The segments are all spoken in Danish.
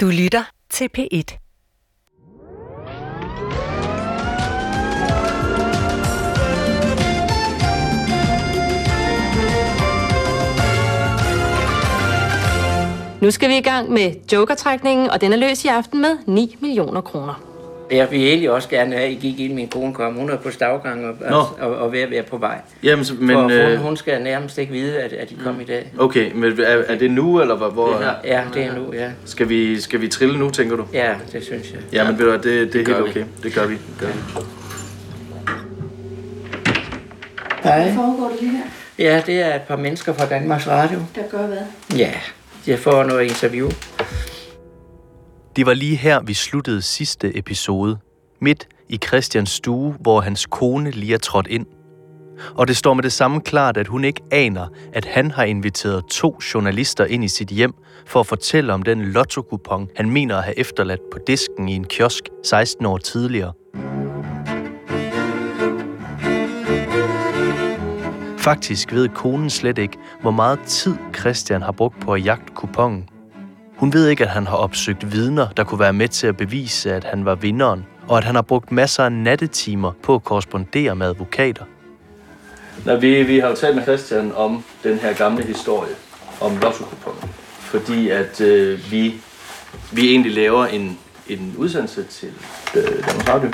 Du lytter til P1. Nu skal vi i gang med jokertrækningen, og den er løs i aften med 9 millioner kroner. Jeg vil egentlig også gerne have, at I gik ind, min kone kom. Hun er på stavgang og, Nå. og, og, og ved at være på vej. Jamen, så- Men, men... For hun, Øh, hun skal nærmest ikke vide, at, at I kom i dag. okay, men er, er det nu, eller hvor? hvor Ja, det er nu, ja. skal, vi, skal vi trille nu, tænker du? Ja, det synes jeg. Ja, men ved du, hvad, det, det er gør helt vi. okay. Det gør vi. Det gør vi. Hej. foregår det lige her? Ja, det er et par mennesker fra Danmarks Radio. Der gør hvad? Ja, jeg får noget interview. Det var lige her, vi sluttede sidste episode. Midt i Christians stue, hvor hans kone lige er trådt ind. Og det står med det samme klart, at hun ikke aner, at han har inviteret to journalister ind i sit hjem for at fortælle om den lotto han mener at have efterladt på disken i en kiosk 16 år tidligere. Faktisk ved konen slet ikke, hvor meget tid Christian har brugt på at jagte kupongen. Hun ved ikke, at han har opsøgt vidner, der kunne være med til at bevise, at han var vinderen, og at han har brugt masser af nattetimer på at korrespondere med advokater. Nå, vi, vi har jo talt med Christian om den her gamle historie om lotto fordi at øh, vi, vi egentlig laver en, en udsendelse til øh, Danmarks Radio.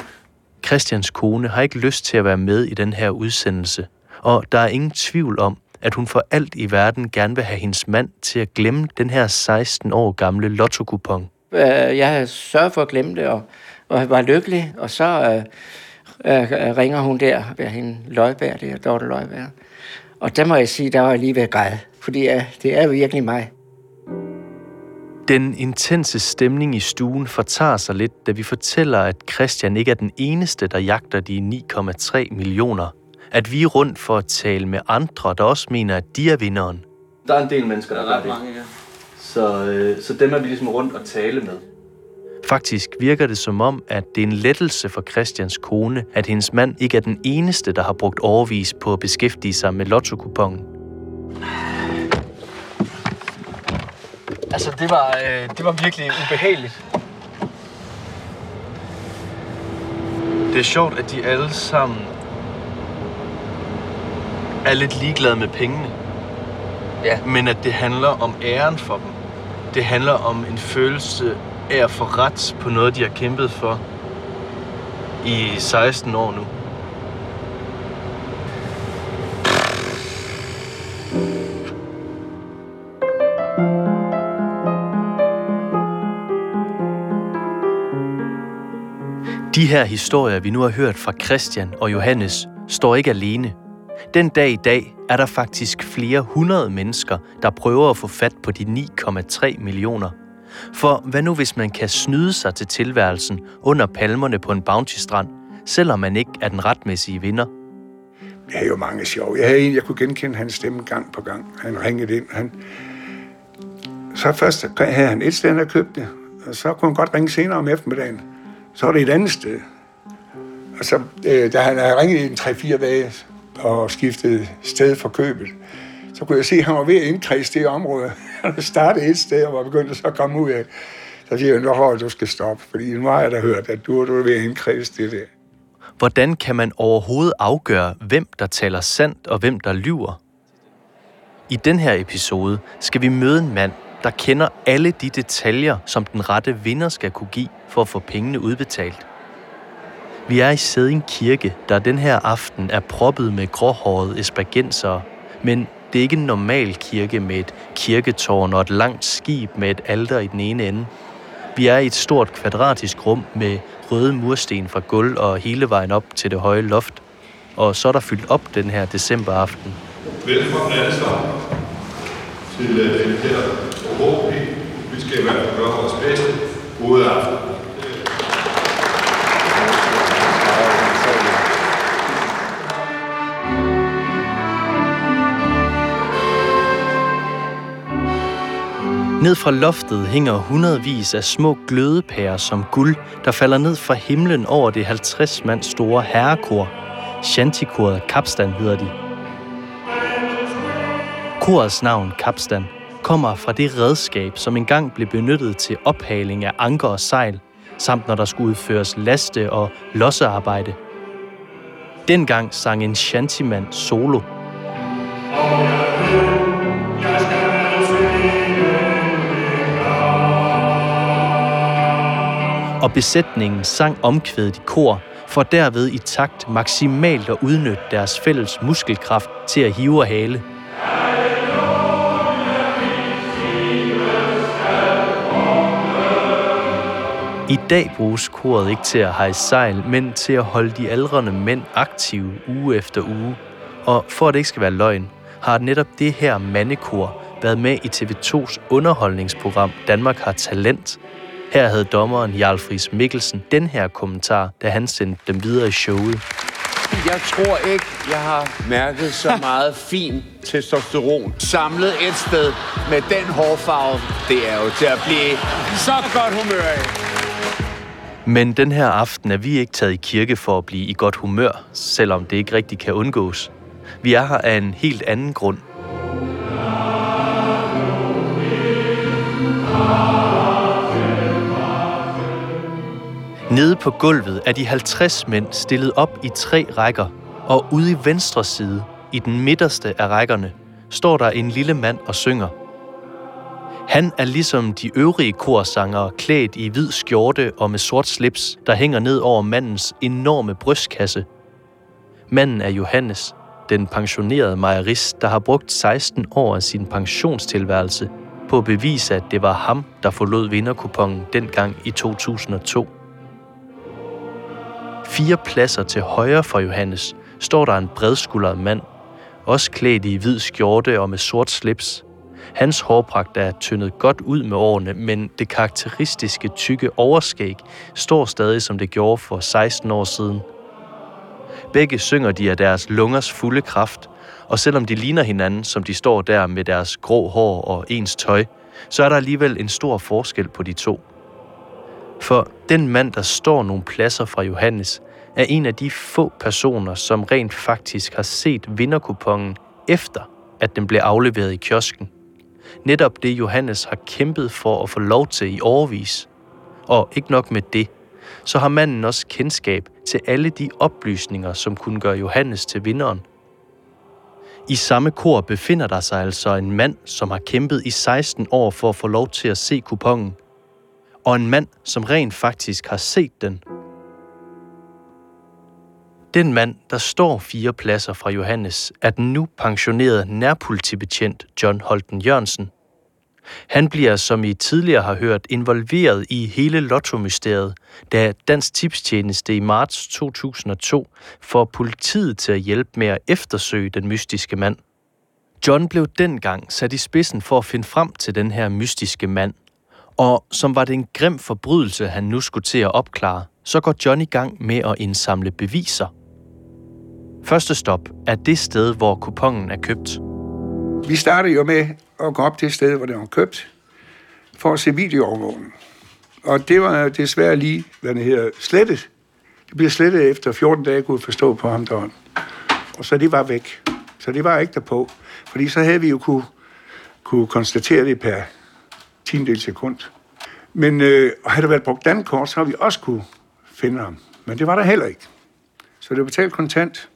Christians kone har ikke lyst til at være med i den her udsendelse, og der er ingen tvivl om, at hun for alt i verden gerne vil have hendes mand til at glemme den her 16 år gamle lotto Øh, Jeg havde sørget for at glemme det, og, og var lykkelig, og så øh, øh, ringer hun der, ved hende Løjberg, det er Dorte Løjberg. Og der må jeg sige, der var jeg lige ved at græde, fordi øh, det er virkelig mig. Den intense stemning i stuen fortager sig lidt, da vi fortæller, at Christian ikke er den eneste, der jagter de 9,3 millioner. At vi er rundt for at tale med andre, der også mener, at de er vinderen. Der er en del mennesker, der, gør det. mange, ja. Så, øh, så dem er vi ligesom rundt og tale med. Faktisk virker det som om, at det er en lettelse for Christians kone, at hendes mand ikke er den eneste, der har brugt overvis på at beskæftige sig med lotto Altså, det var, øh, det var virkelig ubehageligt. Det er sjovt, at de alle sammen er lidt ligeglade med pengene. Ja. Men at det handler om æren for dem. Det handler om en følelse af at få ret på noget, de har kæmpet for i 16 år nu. De her historier, vi nu har hørt fra Christian og Johannes, står ikke alene. Den dag i dag er der faktisk flere hundrede mennesker, der prøver at få fat på de 9,3 millioner. For hvad nu hvis man kan snyde sig til tilværelsen under palmerne på en bounty-strand, selvom man ikke er den retmæssige vinder? Jeg havde jo mange sjov. Jeg havde en, jeg kunne genkende hans stemme gang på gang. Han ringede ind. Han... Så først havde han et sted, han havde købt det. Og så kunne han godt ringe senere om eftermiddagen. Så var det et andet sted. Og så, øh, da han havde ringet i en 3-4 dage og skiftet sted for købet, så kunne jeg se, at han var ved at indkredse det område. Han startede et sted og var begyndt at så komme ud af. Så siger jeg, nu du skal stoppe, fordi nu har jeg da hørt, at du, du er ved at indkredse det der. Hvordan kan man overhovedet afgøre, hvem der taler sandt og hvem der lyver? I den her episode skal vi møde en mand, der kender alle de detaljer, som den rette vinder skal kunne give for at få pengene udbetalt. Vi er i Sæding Kirke, der den her aften er proppet med gråhårede espagenser, men det er ikke en normal kirke med et kirketårn og et langt skib med et alter i den ene ende. Vi er i et stort kvadratisk rum med røde mursten fra gulv og hele vejen op til det høje loft. Og så er der fyldt op den her decemberaften. Velkommen alle sammen til øh, den her forhåbentlig. Vi skal i hvert fald gøre vores bedste. God aften. Ned fra loftet hænger hundredvis af små glødepærer som guld, der falder ned fra himlen over det 50 mand store herrekor. Shantykoret Kapstan hedder de. Korets navn, Kapstan, kommer fra det redskab, som engang blev benyttet til ophaling af anker og sejl, samt når der skulle udføres laste- og lossearbejde. Dengang sang en shantyman solo. Og besætningen sang omkvædet i kor, for derved i takt maksimalt at udnytte deres fælles muskelkraft til at hive og hale – I dag bruges koret ikke til at hejse sejl, men til at holde de aldrende mænd aktive uge efter uge. Og for at det ikke skal være løgn, har netop det her mandekor været med i TV2's underholdningsprogram Danmark har talent. Her havde dommeren Jarl Friis Mikkelsen den her kommentar, da han sendte dem videre i showet. Jeg tror ikke, jeg har mærket så meget fin testosteron samlet et sted med den hårfarve. Det er jo til at blive så godt humør af. Men den her aften er vi ikke taget i kirke for at blive i godt humør, selvom det ikke rigtig kan undgås. Vi er her af en helt anden grund. Nede på gulvet er de 50 mænd stillet op i tre rækker, og ude i venstre side, i den midterste af rækkerne, står der en lille mand og synger – han er ligesom de øvrige korsangere klædt i hvid skjorte og med sort slips, der hænger ned over mandens enorme brystkasse. Manden er Johannes, den pensionerede mejerist, der har brugt 16 år af sin pensionstilværelse på at bevise, at det var ham, der forlod vinderkupongen dengang i 2002. Fire pladser til højre for Johannes står der en bredskuldret mand, også klædt i hvid skjorte og med sort slips, Hans hårpragt er tyndet godt ud med årene, men det karakteristiske tykke overskæg står stadig som det gjorde for 16 år siden. Begge synger de af deres lungers fulde kraft, og selvom de ligner hinanden, som de står der med deres grå hår og ens tøj, så er der alligevel en stor forskel på de to. For den mand, der står nogle pladser fra Johannes, er en af de få personer, som rent faktisk har set vinderkupongen efter, at den blev afleveret i kiosken. Netop det Johannes har kæmpet for at få lov til i overvis. Og ikke nok med det, så har manden også kendskab til alle de oplysninger, som kunne gøre Johannes til vinderen. I samme kor befinder der sig altså en mand, som har kæmpet i 16 år for at få lov til at se kupongen. Og en mand, som rent faktisk har set den. Den mand, der står fire pladser fra Johannes, er den nu pensionerede nærpolitibetjent John Holten Jørgensen. Han bliver, som I tidligere har hørt, involveret i hele lottomysteriet, da Dansk Tipstjeneste i marts 2002 får politiet til at hjælpe med at eftersøge den mystiske mand. John blev dengang sat i spidsen for at finde frem til den her mystiske mand, og som var det en grim forbrydelse, han nu skulle til at opklare, så går John i gang med at indsamle beviser – Første stop er det sted, hvor kupongen er købt. Vi starter jo med at gå op til det sted, hvor den var købt, for at se videoovervågning. Og det var desværre lige, hvad det hedder, slettet. Det bliver slettet efter 14 dage, kunne forstå på ham der. Og så det var væk. Så det var ikke der på. Fordi så havde vi jo kunne, kunne konstatere det per tiendel sekund. Men øh, havde der været brugt dankort, så har vi også kunne finde ham. Men det var der heller ikke. Så det var betalt kontant.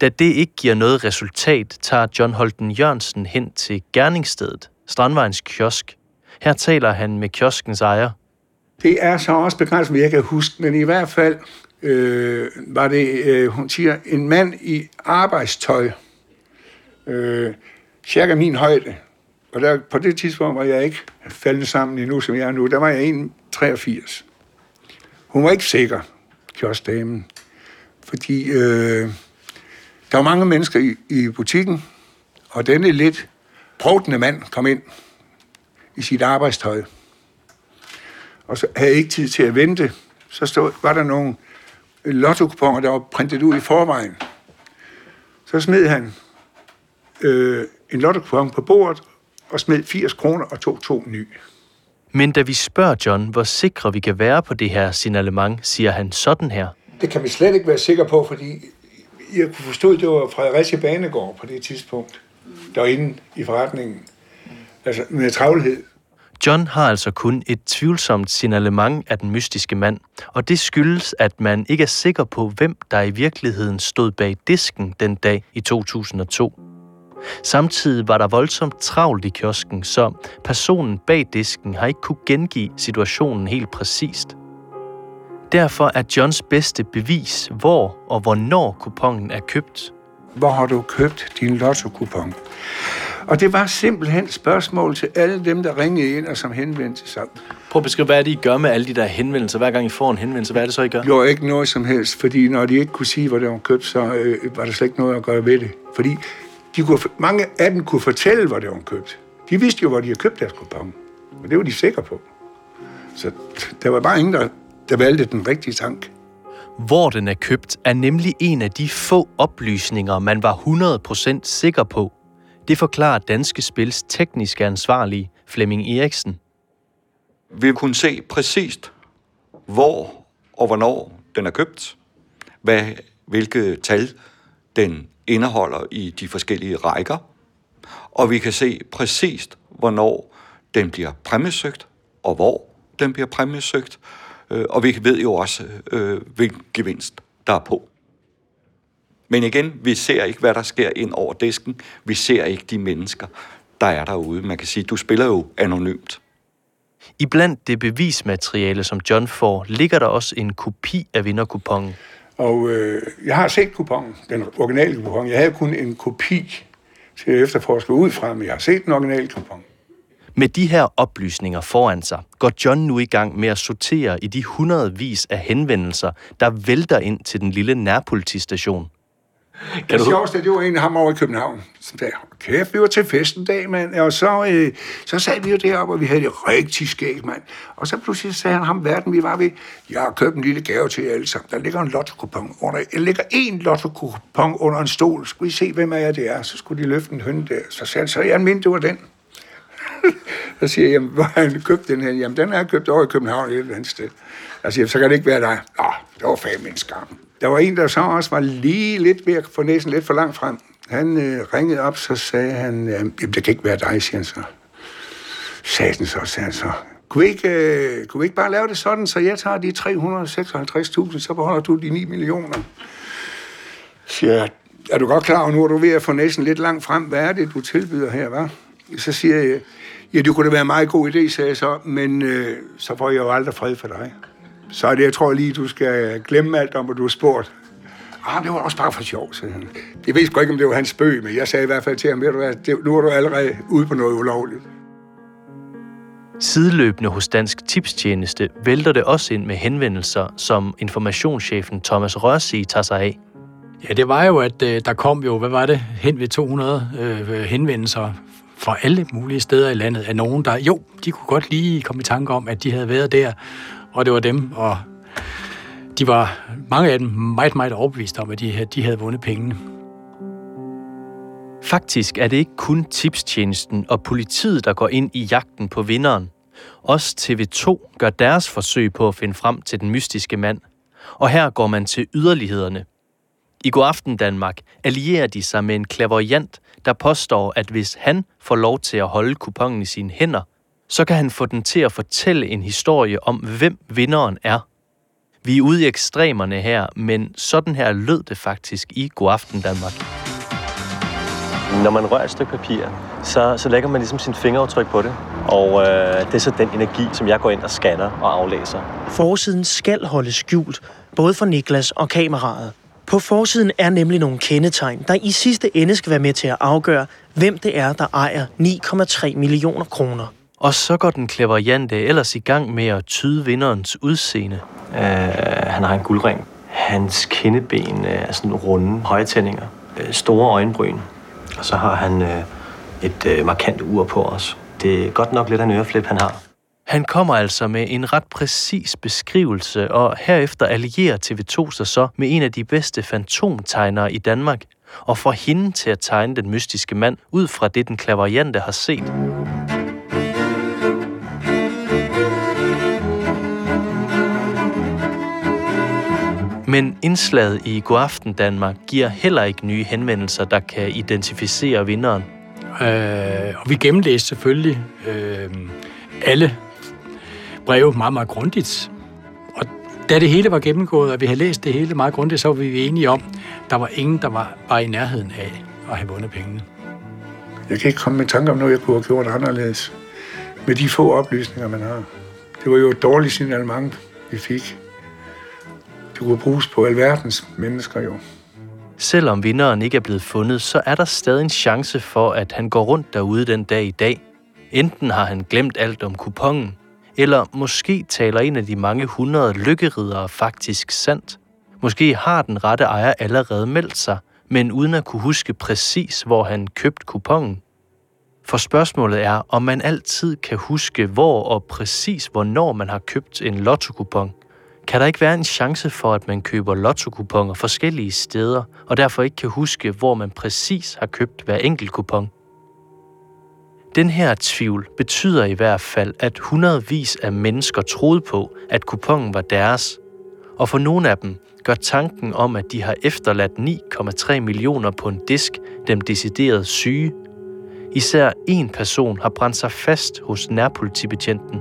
Da det ikke giver noget resultat, tager John Holten Jørgensen hen til gerningsstedet, Strandvejens kiosk. Her taler han med kioskens ejer. Det er så også begrænset, hvad jeg kan huske, men i hvert fald øh, var det, øh, hun siger, en mand i arbejdstøj. Øh, cirka min højde. Og der, på det tidspunkt var jeg ikke faldet sammen endnu, som jeg er nu. Der var jeg 1,83. Hun var ikke sikker, kioskdamen. Fordi øh, der var mange mennesker i, i butikken, og denne lidt brovdende mand kom ind i sit arbejdstøj. Og så havde jeg ikke tid til at vente. Så stod, var der nogle lotto der var printet ud i forvejen. Så smed han øh, en lotto på bordet og smed 80 kroner og tog to ny. Men da vi spørger John, hvor sikre vi kan være på det her signalement, siger han sådan her. Det kan vi slet ikke være sikre på, fordi jeg kunne forstå, at det var Fredericia Banegård på det tidspunkt, der var inde i forretningen. Altså med travlhed. John har altså kun et tvivlsomt signalement af den mystiske mand, og det skyldes, at man ikke er sikker på, hvem der i virkeligheden stod bag disken den dag i 2002. Samtidig var der voldsomt travlt i kiosken, så personen bag disken har ikke kunne gengive situationen helt præcist. Derfor er Johns bedste bevis, hvor og hvornår kupongen er købt. Hvor har du købt din lotto-kupon? Og det var simpelthen spørgsmål til alle dem, der ringede ind og som henvendte sig. Prøv at beskrive, hvad er det, I gør med alle de der henvendelser? Hver gang I får en henvendelse, hvad er det så, I gør? gjorde ikke noget som helst, fordi når de ikke kunne sige, hvor det var købt, så øh, var der slet ikke noget at gøre ved det. Fordi de kunne, mange af dem kunne fortælle, hvor det var købt. De vidste jo, hvor de havde købt deres kupon. Og det var de sikre på. Så der var bare ingen, der, der valgte den rigtige tank. Hvor den er købt, er nemlig en af de få oplysninger, man var 100% sikker på. Det forklarer Danske Spils tekniske ansvarlige Flemming Eriksen. Vi kunne se præcist, hvor og hvornår den er købt, hvad, hvilke tal den indeholder i de forskellige rækker, og vi kan se præcist, hvornår den bliver præmiesøgt, og hvor den bliver præmiesøgt, øh, og vi ved jo også, øh, hvilken gevinst der er på. Men igen, vi ser ikke, hvad der sker ind over disken. Vi ser ikke de mennesker, der er derude. Man kan sige, du spiller jo anonymt. I blandt det bevismateriale, som John får, ligger der også en kopi af vinderkupongen. Og øh, jeg har set kupongen, den originale kupon. Jeg havde kun en kopi til at efterforske ud fra, men jeg har set den originale kupon. Med de her oplysninger foran sig, går John nu i gang med at sortere i de hundredvis af henvendelser, der vælter ind til den lille nærpolitistation. Kan det sjoveste, det var en af ham over i København, som sagde, kæft, vi var til festen dag, mand. Og så, øh, så sad vi jo deroppe, og vi havde det rigtig skægt, mand. Og så pludselig sagde han ham verden, vi var ved, jeg har købt en lille gave til jer alle sammen. Der ligger en lotto under, der ligger en lotto under en stol. Skulle I se, hvem af jer det er? Så skulle de løfte en hønne der. Så sagde han, så jeg mente, det var den. så siger jeg, jamen, hvor har han købt den her? Jamen, den er købt over i København et eller andet sted. Jeg siger, så kan det ikke være dig. Nå, det var fandme en skam. Der var en, der så også var lige lidt ved at få næsen lidt for langt frem. Han øh, ringede op, så sagde han, jamen, det kan ikke være dig, siger han så. Sagde så, sagde han så. Kunne vi, ikke, øh, kunne vi ikke bare lave det sådan, så jeg tager de 356.000, så beholder du de 9 millioner? Siger jeg, er du godt klar over, nu er du ved at få næsen lidt langt frem. Hvad er det, du tilbyder her, hva'? Så siger jeg, ja, det kunne da være en meget god idé, sagde jeg så, men øh, så får jeg jo aldrig fred for dig. Så er det, jeg tror lige, du skal glemme alt om, hvad du har spurgt. Ah, det var også bare for sjov, sagde han. Jeg ved sgu ikke, om det var hans spøg, men jeg sagde i hvert fald til ham, ved du hvad, det, nu er du allerede ude på noget ulovligt. Sideløbende hos Dansk Tipstjeneste vælter det også ind med henvendelser, som informationschefen Thomas Rørsi tager sig af. Ja, det var jo, at øh, der kom jo, hvad var det, hen ved 200 øh, henvendelser fra alle mulige steder i landet af nogen, der jo, de kunne godt lige komme i tanke om, at de havde været der, og det var dem, og de var, mange af dem, meget, meget overbeviste om, at de, de havde vundet pengene. Faktisk er det ikke kun tipstjenesten og politiet, der går ind i jagten på vinderen. Også TV2 gør deres forsøg på at finde frem til den mystiske mand. Og her går man til yderlighederne. I God Aften Danmark allierer de sig med en klaverjant, der påstår, at hvis han får lov til at holde kupongen i sine hænder, så kan han få den til at fortælle en historie om, hvem vinderen er. Vi er ude i ekstremerne her, men sådan her lød det faktisk i God Aften Danmark. Når man rører et stykke papir, så, så lægger man ligesom sin fingeraftryk på det. Og øh, det er så den energi, som jeg går ind og scanner og aflæser. Forsiden skal holde skjult, både for Niklas og kameraet. På forsiden er nemlig nogle kendetegn, der i sidste ende skal være med til at afgøre, hvem det er, der ejer 9,3 millioner kroner. Og så går den klaverjante ellers i gang med at tyde vinderens udseende. Uh, han har en guldring. Hans kindeben er sådan runde højtændinger. Uh, store øjenbryn. Og så har han uh, et uh, markant ur på os. Det er godt nok lidt af en øreflip, han har. Han kommer altså med en ret præcis beskrivelse, og herefter allierer TV2 sig så med en af de bedste fantomtegnere i Danmark, og får hende til at tegne den mystiske mand ud fra det, den klaverjante har set. Men indslaget i God Aften Danmark giver heller ikke nye henvendelser, der kan identificere vinderen. Øh, og vi gennemlæste selvfølgelig øh, alle breve meget, meget grundigt. Og da det hele var gennemgået, og vi havde læst det hele meget grundigt, så var vi enige om, at der var ingen, der var bare i nærheden af at have vundet pengene. Jeg kan ikke komme med tanke om noget, jeg kunne have gjort anderledes. Med de få oplysninger, man har. Det var jo et dårligt signalement, vi fik. Det kunne bruges på alverdens mennesker jo. Selvom vinderen ikke er blevet fundet, så er der stadig en chance for, at han går rundt derude den dag i dag. Enten har han glemt alt om kupongen, eller måske taler en af de mange hundrede lykkeridere faktisk sandt. Måske har den rette ejer allerede meldt sig, men uden at kunne huske præcis, hvor han købte kupongen. For spørgsmålet er, om man altid kan huske, hvor og præcis hvornår man har købt en lottokupon. Kan der ikke være en chance for, at man køber lottokuponer forskellige steder, og derfor ikke kan huske, hvor man præcis har købt hver enkelt kupon? Den her tvivl betyder i hvert fald, at hundredvis af mennesker troede på, at kupongen var deres. Og for nogle af dem gør tanken om, at de har efterladt 9,3 millioner på en disk, dem decideret syge. Især en person har brændt sig fast hos nærpolitibetjenten.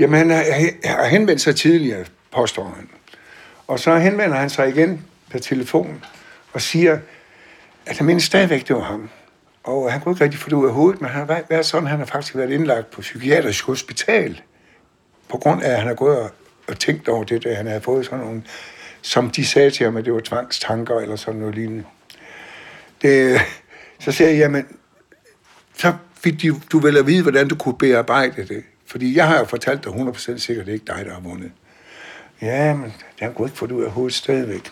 Jamen, han har, har henvendt sig tidligere, påstår han. Og så henvender han sig igen på telefon og siger, at han mindes stadigvæk, det var ham. Og han kunne ikke rigtig få det ud af hovedet, men han har været sådan, han har faktisk været indlagt på psykiatrisk hospital, på grund af, at han har gået og, og tænkt over det, at han havde fået sådan nogle, som de sagde til ham, at det var tvangstanker eller sådan noget lignende. Det, så siger jeg, jamen, så fik de, du vel at vide, hvordan du kunne bearbejde det. Fordi jeg har jo fortalt dig 100% sikkert, at det ikke dig, der har vundet. Ja, men det har kunne ikke få det ud af hovedet stadigvæk.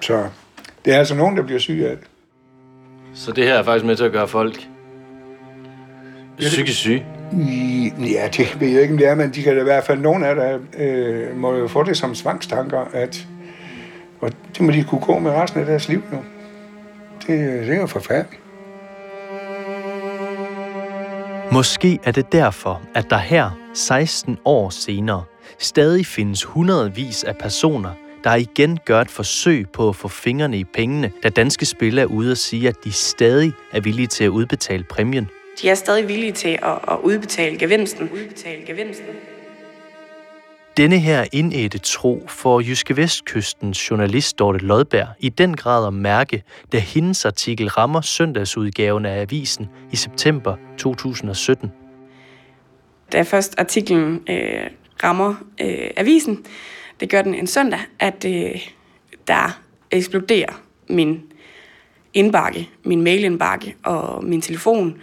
Så det er altså nogen, der bliver syge af det. Så det her er faktisk med til at gøre folk psykisk syge? Ja, det ved jeg ikke, om det er, men de kan da i hvert fald, nogle af der øh, må jo få det som svangstanker, at og det må de kunne gå med resten af deres liv nu. Det, det er jo forfærdeligt. Måske er det derfor, at der her, 16 år senere, stadig findes hundredvis af personer, der igen gør et forsøg på at få fingrene i pengene, da danske spillere er ude og sige, at de stadig er villige til at udbetale præmien. De er stadig villige til at, at udbetale gevinsten. Udbetale gevinsten. Denne her indædte tro får Jyske Vestkystens journalist Dorte Lodberg i den grad at mærke, da hendes artikel rammer søndagsudgaven af avisen i september 2017. Da først artiklen øh, rammer øh, avisen, det gør den en søndag, at øh, der eksploderer min indbakke, min mailindbakke og min telefon.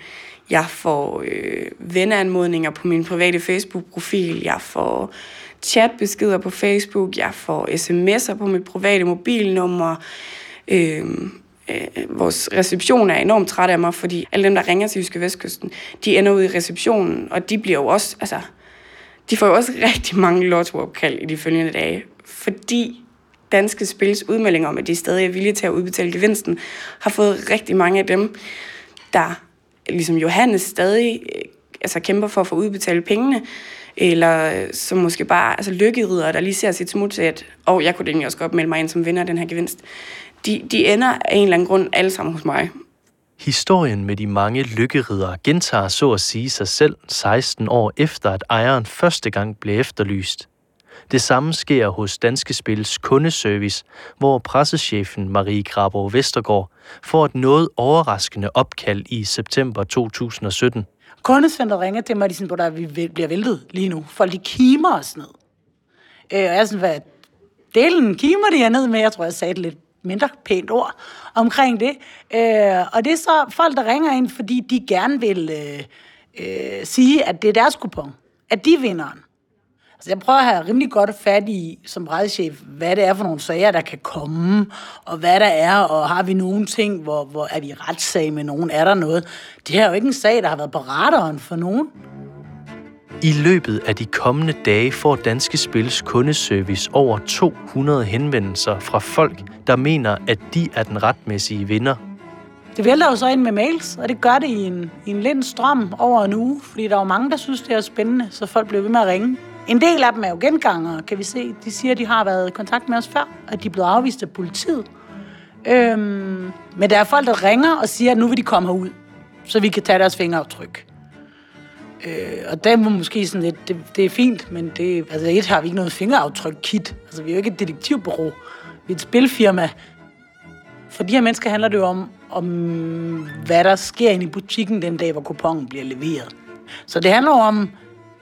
Jeg får øh, venneanmodninger på min private Facebook-profil. Jeg får chatbeskeder på Facebook. Jeg får sms'er på mit private mobilnummer. Øh, øh, vores reception er enormt træt af mig, fordi alle dem, der ringer til Jyske Vestkysten, de ender ud i receptionen, og de bliver jo også, altså, de får jo også rigtig mange lotto-opkald i de følgende dage, fordi Danske Spils udmelding om, at de stadig er villige til at udbetale gevinsten, har fået rigtig mange af dem, der ligesom Johannes stadig øh, altså kæmper for at få udbetalt pengene, eller øh, som måske bare altså lykkeridere, der lige ser sit smut til, at oh, jeg kunne egentlig også godt melde mig ind som vinder af den her gevinst. De, de ender af en eller anden grund alle sammen hos mig. Historien med de mange lykkeridere gentager så at sige sig selv 16 år efter, at ejeren første gang blev efterlyst. Det samme sker hos Danske Spils kundeservice, hvor pressechefen Marie Graborg Vestergaard får et noget overraskende opkald i september 2017. Kundecenteret ringer til mig, de sådan, der vi bliver væltet lige nu. Folk de kimer os ned. Øh, og jeg er sådan, hvad delen kimer de her ned med? Jeg tror, jeg sagde det lidt mindre pænt ord omkring det. Øh, og det er så folk, der ringer ind, fordi de gerne vil øh, øh, sige, at det er deres kupon. At de er vinderen. Altså, jeg prøver at have rimelig godt fat i, som rejsechef, hvad det er for nogle sager, der kan komme, og hvad der er, og har vi nogle ting, hvor, hvor er vi i retssag med nogen, er der noget? Det her er jo ikke en sag, der har været på radaren for nogen. I løbet af de kommende dage får Danske Spils kundeservice over 200 henvendelser fra folk, der mener, at de er den retmæssige vinder. Det vælter jo så ind med mails, og det gør det i en, i en lind strøm over en uge, fordi der er jo mange, der synes, det er spændende, så folk bliver ved med at ringe. En del af dem er jo gengangere, kan vi se. De siger, at de har været i kontakt med os før, at de er blevet afvist af politiet. Øhm, men der er folk, der ringer og siger, at nu vil de komme herud. så vi kan tage deres fingeraftryk. Øh, og der må måske sådan lidt, det, det er fint, men det, altså et har vi ikke noget fingeraftryk-kit. Altså vi er jo ikke et detektivbureau. Vi er et spilfirma. For de her mennesker handler det jo om, om hvad der sker inde i butikken den dag, hvor kupongen bliver leveret. Så det handler om,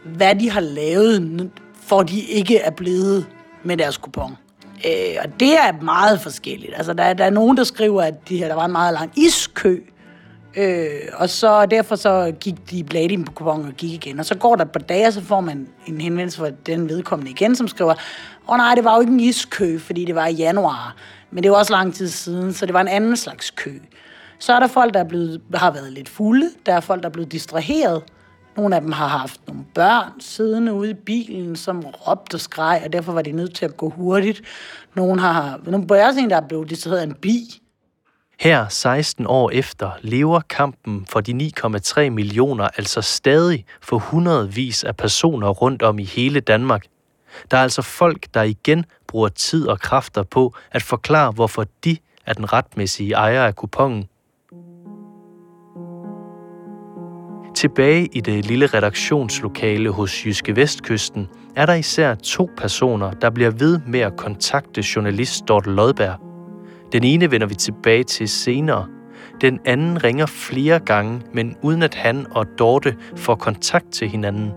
hvad de har lavet, for de ikke er blevet med deres kupon. Øh, og det er meget forskelligt. Altså, der, er, der er nogen, der skriver, at de her, der var en meget lang iskø, øh, og så derfor så gik de bladet i på kuponen og gik igen. Og så går der et par dage, og så får man en henvendelse fra den vedkommende igen, som skriver, åh nej, det var jo ikke en iskø, fordi det var i januar. Men det var også lang tid siden, så det var en anden slags kø. Så er der folk, der er blevet, har været lidt fulde. Der er folk, der er blevet distraheret. Nogle af dem har haft nogle børn siddende ude i bilen, som råbte og skreg, og derfor var de nødt til at gå hurtigt. Nogle har, nogle på der er blevet distraheret af en bi. Her, 16 år efter, lever kampen for de 9,3 millioner altså stadig for hundredvis af personer rundt om i hele Danmark. Der er altså folk, der igen bruger tid og kræfter på at forklare, hvorfor de er den retmæssige ejer af kupongen. Tilbage i det lille redaktionslokale hos Jyske Vestkysten er der især to personer, der bliver ved med at kontakte journalist Dorte Lodberg. Den ene vender vi tilbage til senere. Den anden ringer flere gange, men uden at han og Dorte får kontakt til hinanden.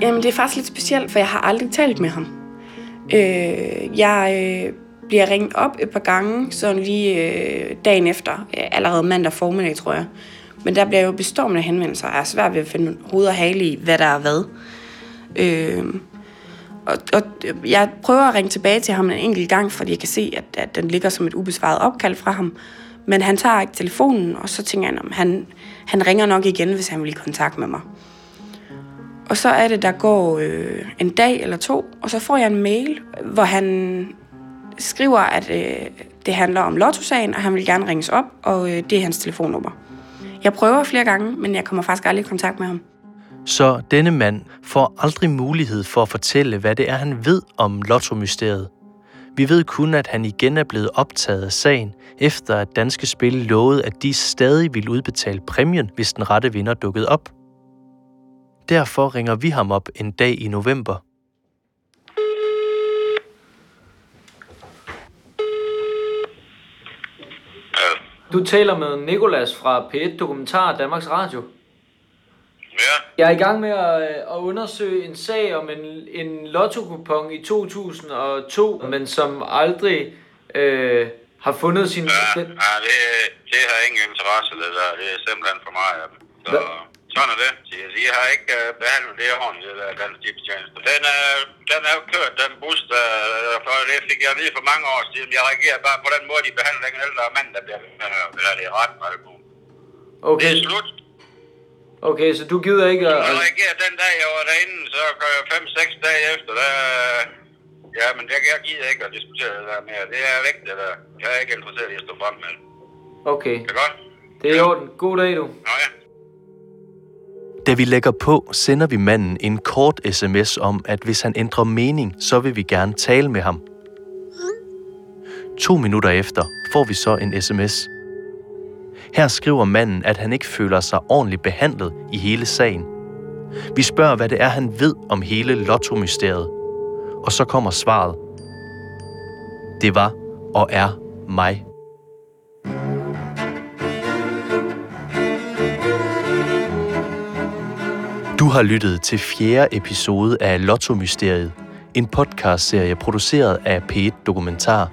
Jamen, det er faktisk lidt specielt, for jeg har aldrig talt med ham. Øh, jeg øh, bliver ringet op et par gange, sådan lige øh, dagen efter, allerede mandag formiddag, tror jeg. Men der bliver jo bestormende henvendelser, og er svært ved at finde hoved og hale i, hvad der er hvad. Øh, og, og jeg prøver at ringe tilbage til ham en enkelt gang, fordi jeg kan se, at, at den ligger som et ubesvaret opkald fra ham. Men han tager ikke telefonen, og så tænker jeg, at han, han ringer nok igen, hvis han vil i kontakt med mig. Og så er det, der går øh, en dag eller to, og så får jeg en mail, hvor han skriver, at øh, det handler om lottosagen, og han vil gerne ringes op, og øh, det er hans telefonnummer. Jeg prøver flere gange, men jeg kommer faktisk aldrig i kontakt med ham. Så denne mand får aldrig mulighed for at fortælle, hvad det er, han ved om lottomysteriet. Vi ved kun, at han igen er blevet optaget af sagen, efter at Danske Spil lovede, at de stadig ville udbetale præmien, hvis den rette vinder dukkede op. Derfor ringer vi ham op en dag i november. Du taler med Nikolas fra P1 Dokumentar Danmarks Radio. Ja. Jeg er i gang med at, at undersøge en sag om en, en lotto i 2002, men som aldrig øh, har fundet sin... Ja, ja det, det har ingen interesse, det der. Det er simpelthen for mig. Så, Hva? sådan er det. De, de har ikke uh, behandlet det ordentligt, det der danske tipstjeneste. Den, uh, den er jo kørt, den bus, der, for det fik jeg vide for mange år siden. Jeg reagerer bare på den måde, de behandler den ældre mand, der bliver uh, det er ret meget Okay. Det er slut. Okay, så du gider ikke at... Jeg reagerer den dag, jeg var derinde, så går jeg 5-6 dage efter, der... Ja, men jeg, jeg gider ikke at diskutere det der mere. Det er væk, det der. Jeg er ikke interesseret i at stå frem med det. Okay. Det er godt. Det er i orden. God dag, du. Nå ja. Da vi lægger på, sender vi manden en kort sms om, at hvis han ændrer mening, så vil vi gerne tale med ham. To minutter efter får vi så en sms. Her skriver manden, at han ikke føler sig ordentligt behandlet i hele sagen. Vi spørger, hvad det er, han ved om hele lottomysteriet. Og så kommer svaret. Det var og er mig. Du har lyttet til fjerde episode af Lotto-mysteriet, en podcastserie produceret af P1 Dokumentar.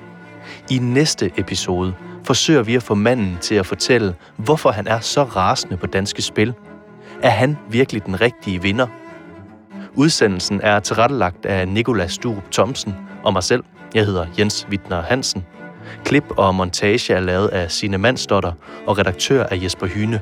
I næste episode forsøger vi at få manden til at fortælle, hvorfor han er så rasende på danske spil. Er han virkelig den rigtige vinder? Udsendelsen er tilrettelagt af Nikolas Sturup Thomsen og mig selv. Jeg hedder Jens Wittner Hansen. Klip og montage er lavet af Sine Mandsdotter og redaktør af Jesper Hyne.